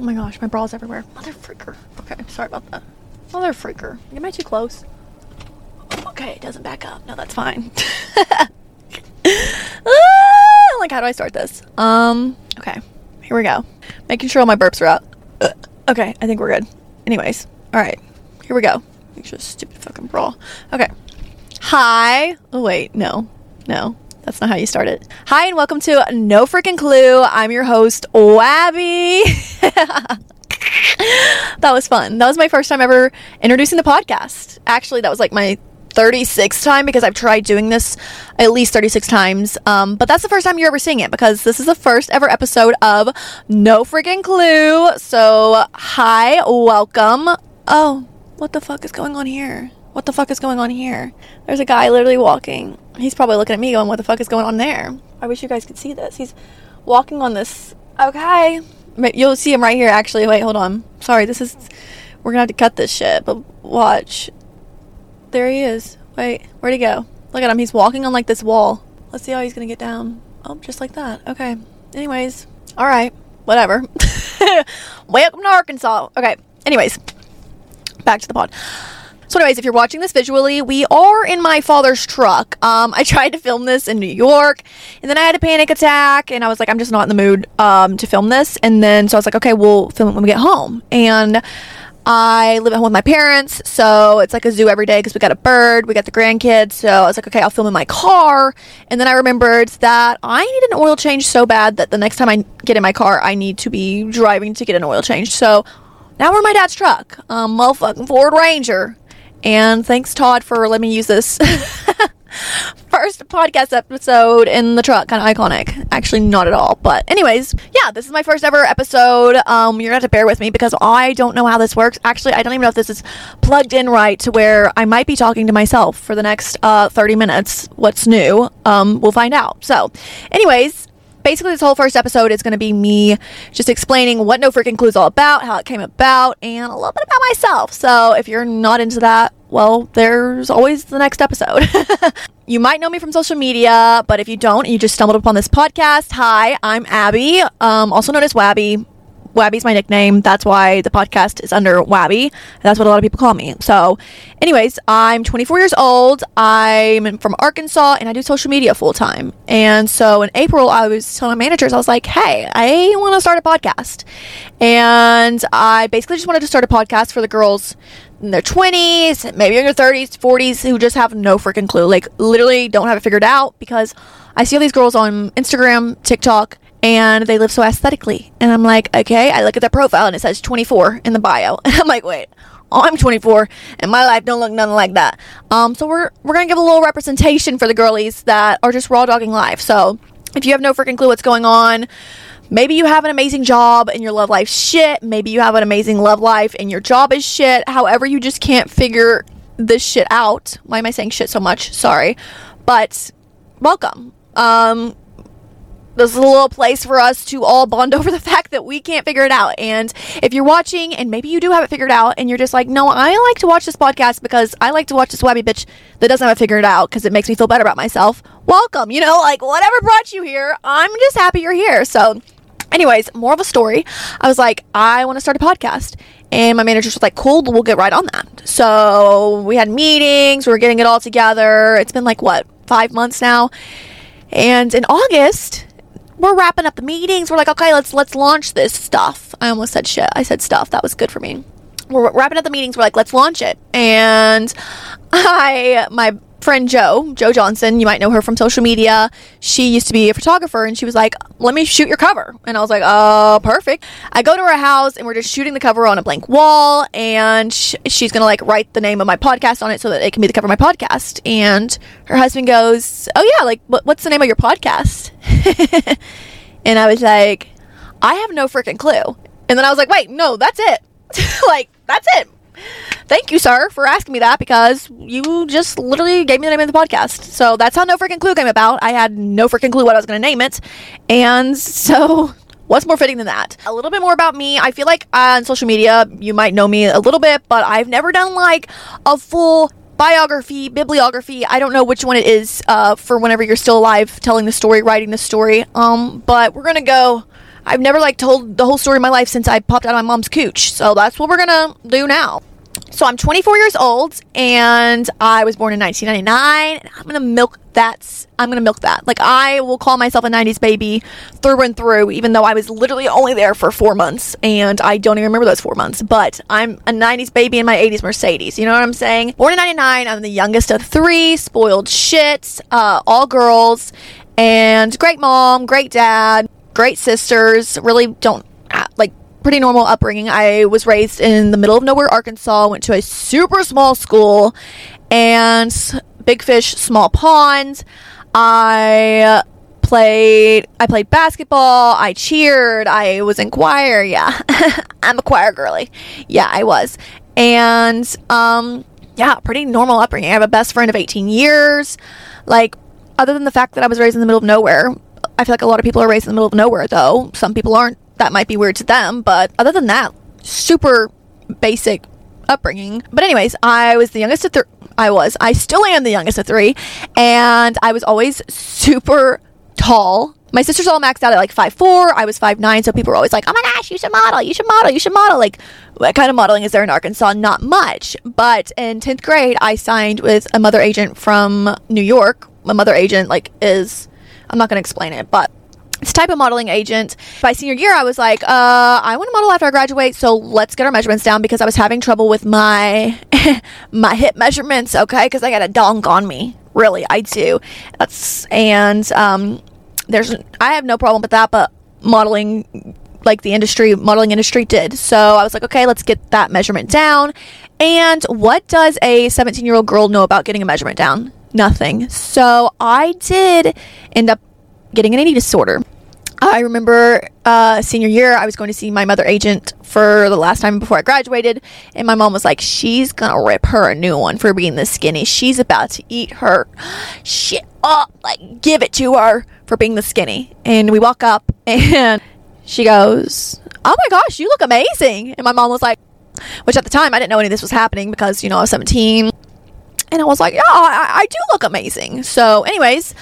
Oh my gosh, my bra's everywhere. Mother freaker. Okay, sorry about that. Mother freaker. Am I too close? Okay, it doesn't back up. No, that's fine. ah, like, how do I start this? Um, okay, here we go. Making sure all my burps are out. Uh, okay, I think we're good. Anyways, all right, here we go. Make sure stupid fucking bra. Okay. Hi. Oh wait, no, no, that's not how you start it. Hi and welcome to No Freaking Clue. I'm your host, Wabby. that was fun. That was my first time ever introducing the podcast. Actually, that was like my 36th time because I've tried doing this at least 36 times. Um, but that's the first time you're ever seeing it because this is the first ever episode of No Freaking Clue. So, hi, welcome. Oh, what the fuck is going on here? What the fuck is going on here? There's a guy literally walking. He's probably looking at me going, What the fuck is going on there? I wish you guys could see this. He's walking on this. Oh, okay. You'll see him right here, actually. Wait, hold on. Sorry, this is. We're gonna have to cut this shit, but watch. There he is. Wait, where'd he go? Look at him. He's walking on like this wall. Let's see how he's gonna get down. Oh, just like that. Okay. Anyways, all right. Whatever. Welcome to Arkansas. Okay. Anyways, back to the pod. Anyways, if you're watching this visually, we are in my father's truck. Um, I tried to film this in New York, and then I had a panic attack, and I was like, I'm just not in the mood um, to film this. And then, so I was like, okay, we'll film it when we get home. And I live at home with my parents, so it's like a zoo every day because we got a bird, we got the grandkids. So I was like, okay, I'll film in my car. And then I remembered that I need an oil change so bad that the next time I get in my car, I need to be driving to get an oil change. So now we're in my dad's truck, um, motherfucking Ford Ranger. And thanks, Todd, for letting me use this first podcast episode in the truck. Kind of iconic. Actually, not at all. But, anyways, yeah, this is my first ever episode. Um, you're going to have to bear with me because I don't know how this works. Actually, I don't even know if this is plugged in right to where I might be talking to myself for the next uh, 30 minutes. What's new? Um, we'll find out. So, anyways, basically this whole first episode is going to be me just explaining what no freaking clue is all about how it came about and a little bit about myself so if you're not into that well there's always the next episode you might know me from social media but if you don't you just stumbled upon this podcast hi i'm abby um, also known as wabby Wabby's my nickname. That's why the podcast is under Wabby. That's what a lot of people call me. So, anyways, I'm 24 years old. I'm from Arkansas and I do social media full time. And so in April, I was telling my managers, I was like, hey, I want to start a podcast. And I basically just wanted to start a podcast for the girls in their 20s, maybe in their 30s, 40s, who just have no freaking clue. Like, literally don't have it figured out because I see all these girls on Instagram, TikTok, and they live so aesthetically. And I'm like, okay, I look at their profile and it says 24 in the bio. And I'm like, wait, I'm 24 and my life don't look nothing like that. Um, so we're, we're going to give a little representation for the girlies that are just raw dogging life. So if you have no freaking clue what's going on, maybe you have an amazing job and your love life shit. Maybe you have an amazing love life and your job is shit. However, you just can't figure this shit out. Why am I saying shit so much? Sorry. But welcome. Um, this is a little place for us to all bond over the fact that we can't figure it out. And if you're watching and maybe you do have it figured out and you're just like, no, I like to watch this podcast because I like to watch this wabby bitch that doesn't have it figured out because it makes me feel better about myself. Welcome. You know, like whatever brought you here, I'm just happy you're here. So, anyways, more of a story. I was like, I want to start a podcast. And my manager was like, cool, we'll get right on that. So we had meetings, we were getting it all together. It's been like, what, five months now? And in August, we're wrapping up the meetings. We're like, okay, let's let's launch this stuff. I almost said shit. I said stuff. That was good for me. We're wrapping up the meetings. We're like, let's launch it. And I, my friend Joe, Joe Johnson, you might know her from social media. She used to be a photographer and she was like, let me shoot your cover. And I was like, uh, perfect. I go to her house and we're just shooting the cover on a blank wall and sh- she's going to like write the name of my podcast on it so that it can be the cover of my podcast. And her husband goes, oh yeah, like what- what's the name of your podcast? and I was like, I have no freaking clue. And then I was like, wait, no, that's it. like, that's it. Thank you, sir, for asking me that because you just literally gave me the name of the podcast. So that's how No Freaking Clue came about. I had no freaking clue what I was going to name it. And so what's more fitting than that? A little bit more about me. I feel like on social media, you might know me a little bit, but I've never done like a full biography, bibliography. I don't know which one it is uh, for whenever you're still alive telling the story, writing the story. Um, but we're going to go I've never like told the whole story of my life since I popped out of my mom's cooch. So that's what we're gonna do now. So I'm 24 years old and I was born in 1999. I'm gonna milk that. I'm gonna milk that. Like I will call myself a 90s baby through and through, even though I was literally only there for four months and I don't even remember those four months. But I'm a 90s baby in my 80s Mercedes. You know what I'm saying? Born in 99. I'm the youngest of three. Spoiled shit. Uh, all girls. And great mom, great dad, great sisters. Really don't pretty normal upbringing. I was raised in the middle of nowhere, Arkansas, went to a super small school and big fish, small ponds. I played I played basketball, I cheered, I was in choir, yeah. I'm a choir girly. Yeah, I was. And um yeah, pretty normal upbringing. I have a best friend of 18 years. Like other than the fact that I was raised in the middle of nowhere, I feel like a lot of people are raised in the middle of nowhere though. Some people aren't that might be weird to them, but other than that, super basic upbringing. But anyways, I was the youngest of three. I was. I still am the youngest of three, and I was always super tall. My sisters all maxed out at like five four. I was five nine, so people were always like, "Oh my gosh, you should model! You should model! You should model!" Like, what kind of modeling is there in Arkansas? Not much. But in tenth grade, I signed with a mother agent from New York. My mother agent like is, I'm not going to explain it, but type of modeling agent. By senior year, I was like, uh, I want to model after I graduate, so let's get our measurements down because I was having trouble with my my hip measurements. Okay, because I got a donk on me. Really, I do. That's and um, there's I have no problem with that, but modeling like the industry modeling industry did. So I was like, okay, let's get that measurement down. And what does a 17 year old girl know about getting a measurement down? Nothing. So I did end up getting an eating disorder. I remember uh, senior year, I was going to see my mother agent for the last time before I graduated, and my mom was like, "She's gonna rip her a new one for being this skinny. She's about to eat her shit up, like give it to her for being the skinny." And we walk up, and she goes, "Oh my gosh, you look amazing!" And my mom was like, which at the time I didn't know any of this was happening because you know I was 17, and I was like, "Yeah, I, I do look amazing." So, anyways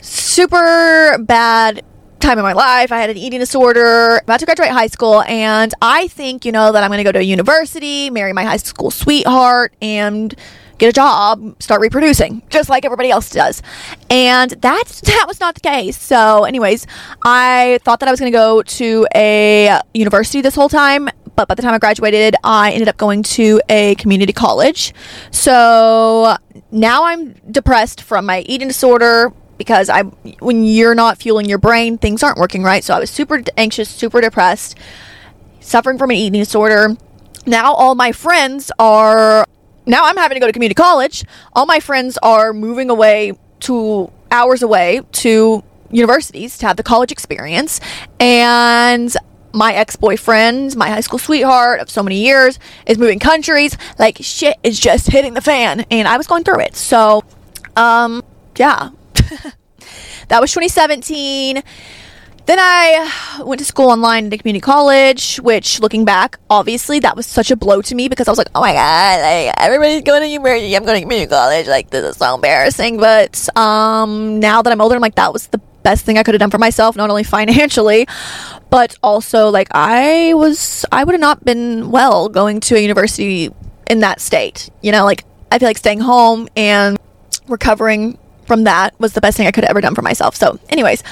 super bad time in my life. I had an eating disorder, about to graduate high school, and I think, you know, that I'm going to go to a university, marry my high school sweetheart, and get a job, start reproducing, just like everybody else does. And that that was not the case. So, anyways, I thought that I was going to go to a university this whole time, but by the time I graduated, I ended up going to a community college. So, now I'm depressed from my eating disorder, because I when you're not fueling your brain, things aren't working right. So I was super anxious, super depressed, suffering from an eating disorder. Now all my friends are now I'm having to go to community college. All my friends are moving away to hours away to universities to have the college experience and my ex-boyfriend, my high school sweetheart of so many years is moving countries. Like shit is just hitting the fan and I was going through it. So um yeah, that was 2017. Then I went to school online at the community college, which looking back, obviously that was such a blow to me because I was like, oh my god, like, everybody's going to university, I'm going to community college, like this is so embarrassing. But um, now that I'm older, I'm like that was the best thing I could have done for myself, not only financially, but also like I was, I would have not been well going to a university in that state. You know, like I feel like staying home and recovering from that was the best thing I could have ever done for myself. So, anyways,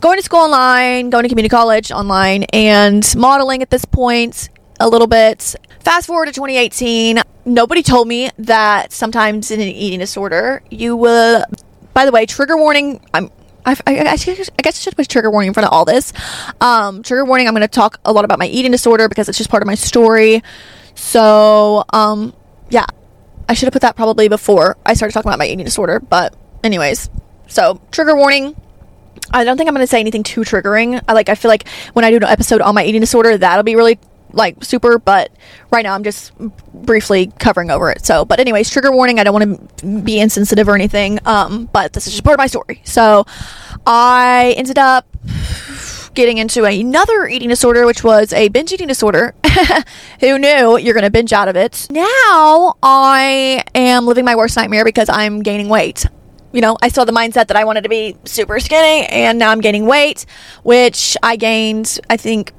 going to school online, going to community college online, and modeling at this point a little bit. Fast forward to 2018, nobody told me that sometimes in an eating disorder, you will. By the way, trigger warning. I'm. I, I, I, guess I should put trigger warning in front of all this. Um, trigger warning. I'm going to talk a lot about my eating disorder because it's just part of my story. So, um, yeah, I should have put that probably before I started talking about my eating disorder, but anyways, so trigger warning. I don't think I'm going to say anything too triggering. I like I feel like when I do an episode on my eating disorder, that'll be really like super, but right now I'm just briefly covering over it. So, but anyways, trigger warning. I don't want to be insensitive or anything. Um, but this is just part of my story. So, I ended up getting into another eating disorder, which was a binge eating disorder. Who knew you're going to binge out of it? Now I am living my worst nightmare because I'm gaining weight you know, I still the mindset that I wanted to be super skinny, and now I'm gaining weight, which I gained, I think,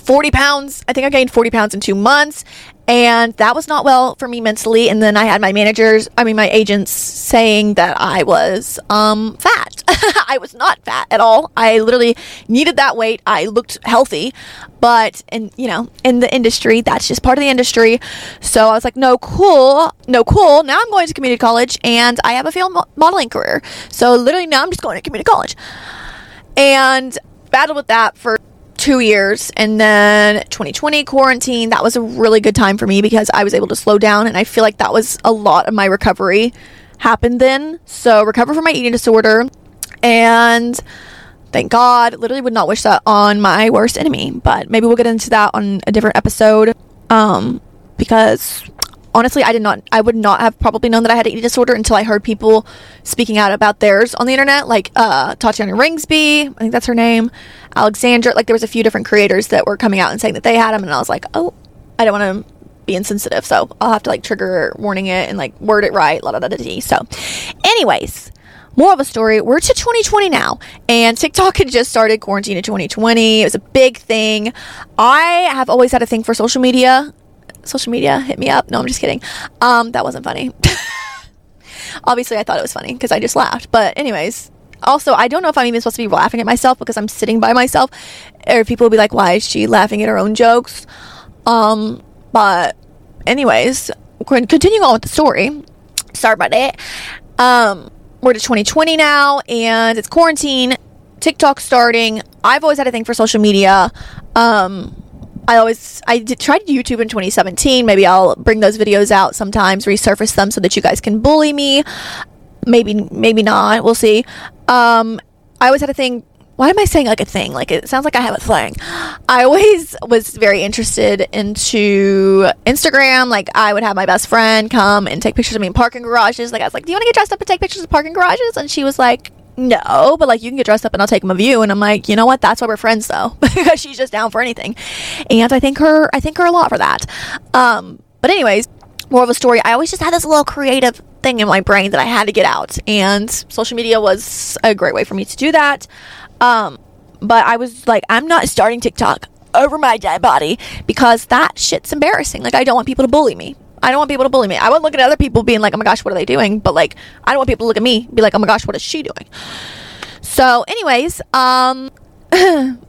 40 pounds. I think I gained 40 pounds in two months. And that was not well for me mentally. And then I had my managers, I mean, my agents saying that I was um, fat. I was not fat at all. I literally needed that weight. I looked healthy. But, in, you know, in the industry, that's just part of the industry. So I was like, no, cool. No, cool. Now I'm going to community college and I have a film modeling career. So literally now I'm just going to community college. And battled with that for two years and then 2020 quarantine that was a really good time for me because i was able to slow down and i feel like that was a lot of my recovery happened then so recover from my eating disorder and thank god literally would not wish that on my worst enemy but maybe we'll get into that on a different episode um because honestly, I did not, I would not have probably known that I had an eating disorder until I heard people speaking out about theirs on the internet, like uh, Tatiana Ringsby, I think that's her name, Alexandra. Like there was a few different creators that were coming out and saying that they had them, and I was like, oh, I don't want to be insensitive, so I'll have to like trigger warning it and like word it right, la da da da. So, anyways. More of a story, we're to 2020 now, and TikTok had just started quarantine in 2020. It was a big thing. I have always had a thing for social media social media, hit me up. No, I'm just kidding. Um, that wasn't funny. Obviously, I thought it was funny because I just laughed. But, anyways, also, I don't know if I'm even supposed to be laughing at myself because I'm sitting by myself, or people will be like, "Why is she laughing at her own jokes?" Um, but, anyways, continuing on with the story. Sorry about it. Um, we're to 2020 now, and it's quarantine. TikTok starting. I've always had a thing for social media. Um, I always I did, tried YouTube in 2017. Maybe I'll bring those videos out sometimes, resurface them so that you guys can bully me. Maybe maybe not. We'll see. Um, I always had a thing. Why am I saying like a thing? Like it sounds like I have a thing. I always was very interested into Instagram. Like I would have my best friend come and take pictures of me in parking garages. Like I was like, "Do you want to get dressed up and take pictures of parking garages?" And she was like, no, but like you can get dressed up and I'll take them a view. And I'm like, you know what? That's why we're friends though, because she's just down for anything. And I thank her, I thank her a lot for that. Um, but anyways, more of a story. I always just had this little creative thing in my brain that I had to get out, and social media was a great way for me to do that. Um, but I was like, I'm not starting TikTok over my dead body because that shit's embarrassing. Like, I don't want people to bully me. I don't want people to bully me. I won't look at other people being like, oh my gosh, what are they doing? But like, I don't want people to look at me, be like, oh my gosh, what is she doing? So, anyways, um,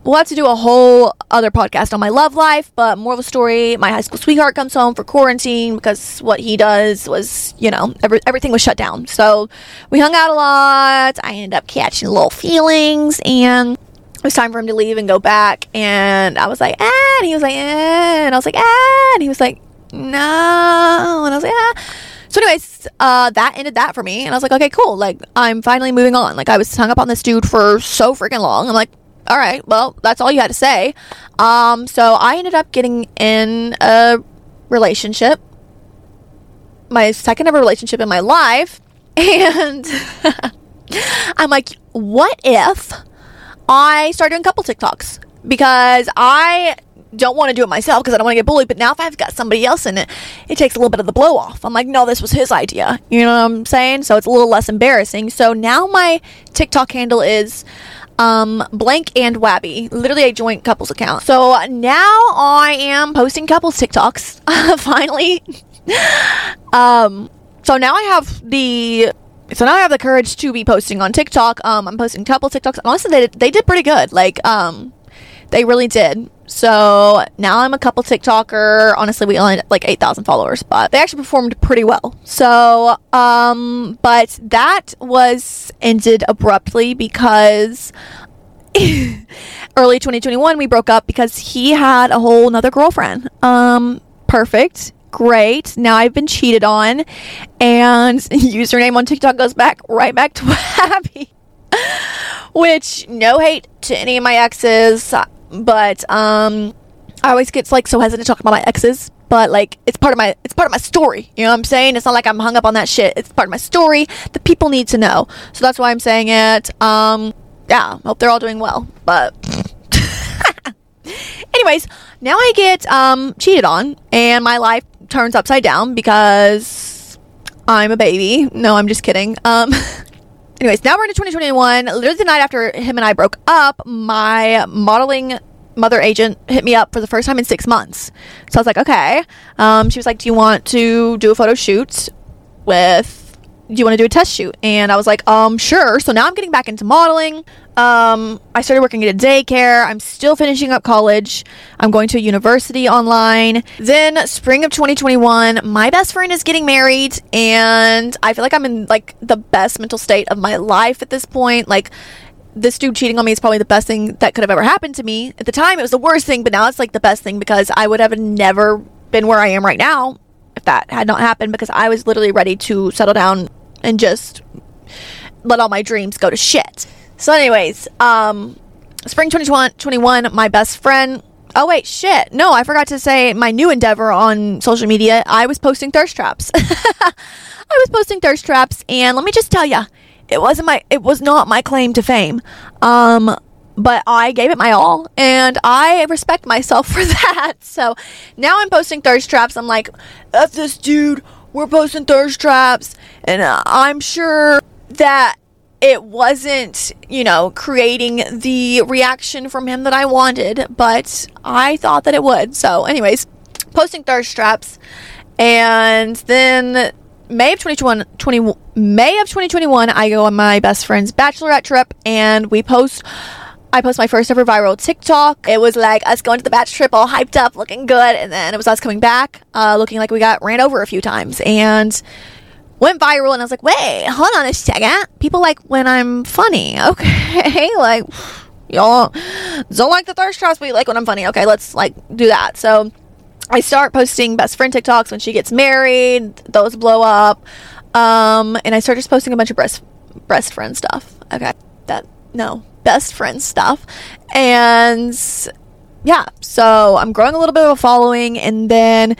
we'll have to do a whole other podcast on my love life, but more of a story. My high school sweetheart comes home for quarantine because what he does was, you know, every, everything was shut down. So we hung out a lot. I ended up catching little feelings and it was time for him to leave and go back. And I was like, ah, and he was like, eh, and I was like, ah, and he was like, no. And I was like, ah. So, anyways, uh, that ended that for me. And I was like, okay, cool. Like, I'm finally moving on. Like, I was hung up on this dude for so freaking long. I'm like, all right, well, that's all you had to say. Um, so I ended up getting in a relationship, my second ever relationship in my life. And I'm like, what if I start doing couple TikToks? Because I don't want to do it myself because I don't want to get bullied. But now if I've got somebody else in it, it takes a little bit of the blow off. I'm like, no, this was his idea. You know what I'm saying? So it's a little less embarrassing. So now my TikTok handle is um, blank and wabby, literally a joint couples account. So now I am posting couples TikToks finally. um, so now I have the so now I have the courage to be posting on TikTok. Um, I'm posting couple TikToks. Honestly, they they did pretty good. Like, um, they really did. So now I'm a couple TikToker. Honestly, we only like 8,000 followers, but they actually performed pretty well. So, um, but that was ended abruptly because early 2021 we broke up because he had a whole nother girlfriend. Um, perfect. Great. Now I've been cheated on and username on TikTok goes back right back to Abby. Which no hate to any of my exes but um, I always get like so hesitant to talk about my exes. But like it's part of my it's part of my story. You know what I'm saying? It's not like I'm hung up on that shit. It's part of my story that people need to know. So that's why I'm saying it. Um, yeah, hope they're all doing well. But anyways, now I get um cheated on and my life turns upside down because I'm a baby. No, I'm just kidding. Um anyways, now we're into 2021. Literally the night after him and I broke up, my modeling mother agent hit me up for the first time in six months. So I was like, okay. Um, she was like, do you want to do a photo shoot with do you want to do a test shoot? And I was like, um, sure. So now I'm getting back into modeling. Um, I started working at a daycare. I'm still finishing up college. I'm going to a university online. Then spring of 2021, my best friend is getting married and I feel like I'm in like the best mental state of my life at this point. Like this dude cheating on me is probably the best thing that could have ever happened to me. At the time, it was the worst thing, but now it's like the best thing because I would have never been where I am right now if that had not happened because I was literally ready to settle down and just let all my dreams go to shit. So, anyways, um, spring 2021, my best friend. Oh, wait, shit. No, I forgot to say my new endeavor on social media. I was posting thirst traps. I was posting thirst traps, and let me just tell you, it wasn't my, it was not my claim to fame. Um, but I gave it my all and I respect myself for that. So now I'm posting thirst traps. I'm like, F this dude we're posting thirst traps, and uh, I'm sure that it wasn't, you know, creating the reaction from him that I wanted, but I thought that it would. So, anyways, posting thirst traps, and then May of 2021, 20, May of 2021, I go on my best friend's bachelorette trip, and we post I posted my first ever viral TikTok. It was like us going to the batch trip all hyped up, looking good, and then it was us coming back, uh, looking like we got ran over a few times and went viral. And I was like, wait, hold on a second. People like when I'm funny. Okay. like, y'all don't like the thirst traps, but you like when I'm funny. Okay, let's like do that. So I start posting best friend TikToks when she gets married. Those blow up. Um, and I start just posting a bunch of breast breast friend stuff. Okay. That no best friend stuff. And yeah, so I'm growing a little bit of a following and then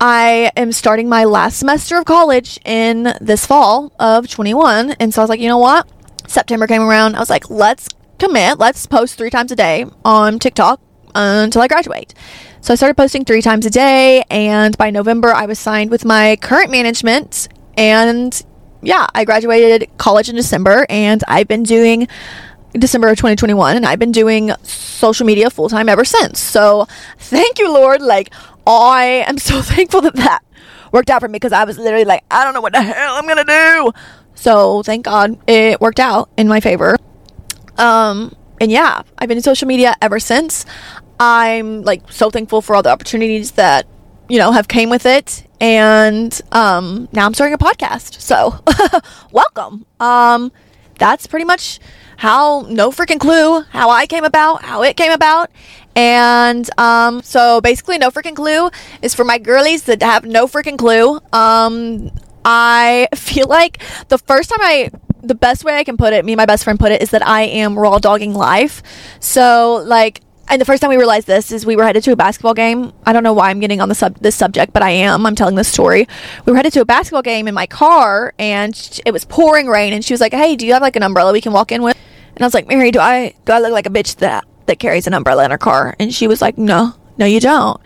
I am starting my last semester of college in this fall of 21. And so I was like, you know what? September came around. I was like, let's commit. Let's post three times a day on TikTok until I graduate. So I started posting three times a day. And by November, I was signed with my current management. And yeah, I graduated college in December and I've been doing December of 2021, and I've been doing social media full time ever since. So thank you, Lord. Like, I am so thankful that that worked out for me because I was literally like, I don't know what the hell I'm gonna do. So thank God it worked out in my favor. Um, and yeah, I've been in social media ever since. I'm like so thankful for all the opportunities that you know have came with it and um now i'm starting a podcast so welcome um that's pretty much how no freaking clue how I came about, how it came about. And um, so basically, no freaking clue is for my girlies that have no freaking clue. Um, I feel like the first time I, the best way I can put it, me and my best friend put it, is that I am raw dogging life. So, like, and the first time we realized this is we were headed to a basketball game. I don't know why I'm getting on the sub this subject, but I am. I'm telling this story. We were headed to a basketball game in my car, and it was pouring rain. And she was like, "Hey, do you have like an umbrella we can walk in with?" And I was like, "Mary, do I do I look like a bitch that that carries an umbrella in her car?" And she was like, "No, no, you don't."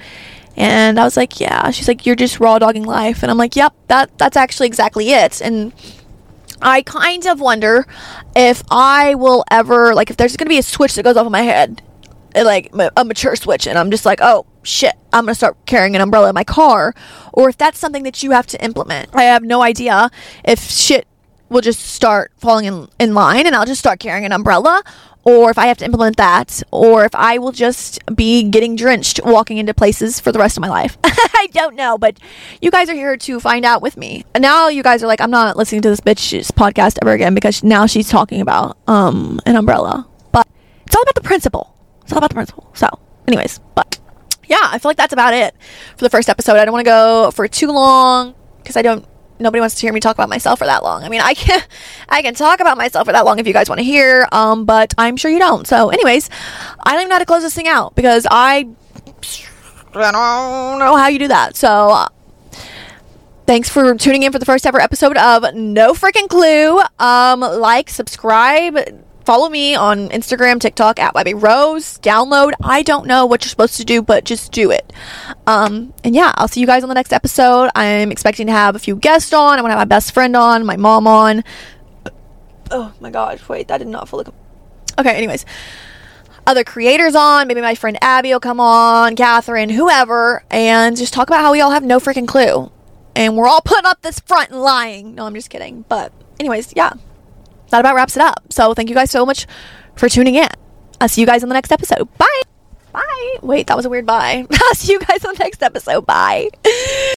And I was like, "Yeah." She's like, "You're just raw dogging life," and I'm like, "Yep, that that's actually exactly it." And I kind of wonder if I will ever like if there's going to be a switch that goes off in my head like a mature switch and I'm just like, oh shit, I'm gonna start carrying an umbrella in my car, or if that's something that you have to implement. I have no idea if shit will just start falling in, in line and I'll just start carrying an umbrella, or if I have to implement that, or if I will just be getting drenched walking into places for the rest of my life. I don't know, but you guys are here to find out with me. And now you guys are like, I'm not listening to this bitch's podcast ever again because now she's talking about um an umbrella. But it's all about the principle. It's all about the principle. So, anyways, but yeah, I feel like that's about it for the first episode. I don't want to go for too long because I don't. Nobody wants to hear me talk about myself for that long. I mean, I can, I can talk about myself for that long if you guys want to hear. Um, but I'm sure you don't. So, anyways, I don't even know how to close this thing out because I, I don't know how you do that. So. Uh, thanks for tuning in for the first ever episode of No Freaking Clue. Um, like, subscribe, follow me on Instagram, TikTok at Wabby Rose. Download. I don't know what you're supposed to do, but just do it. Um, and yeah, I'll see you guys on the next episode. I'm expecting to have a few guests on. I want to have my best friend on, my mom on. Oh my gosh, wait, that did not fully. Okay, anyways. Other creators on, maybe my friend Abby will come on, Catherine, whoever, and just talk about how we all have no freaking clue. And we're all putting up this front and lying. No, I'm just kidding. But, anyways, yeah. That about wraps it up. So, thank you guys so much for tuning in. I'll see you guys on the next episode. Bye. Bye. Wait, that was a weird bye. I'll see you guys on the next episode. Bye.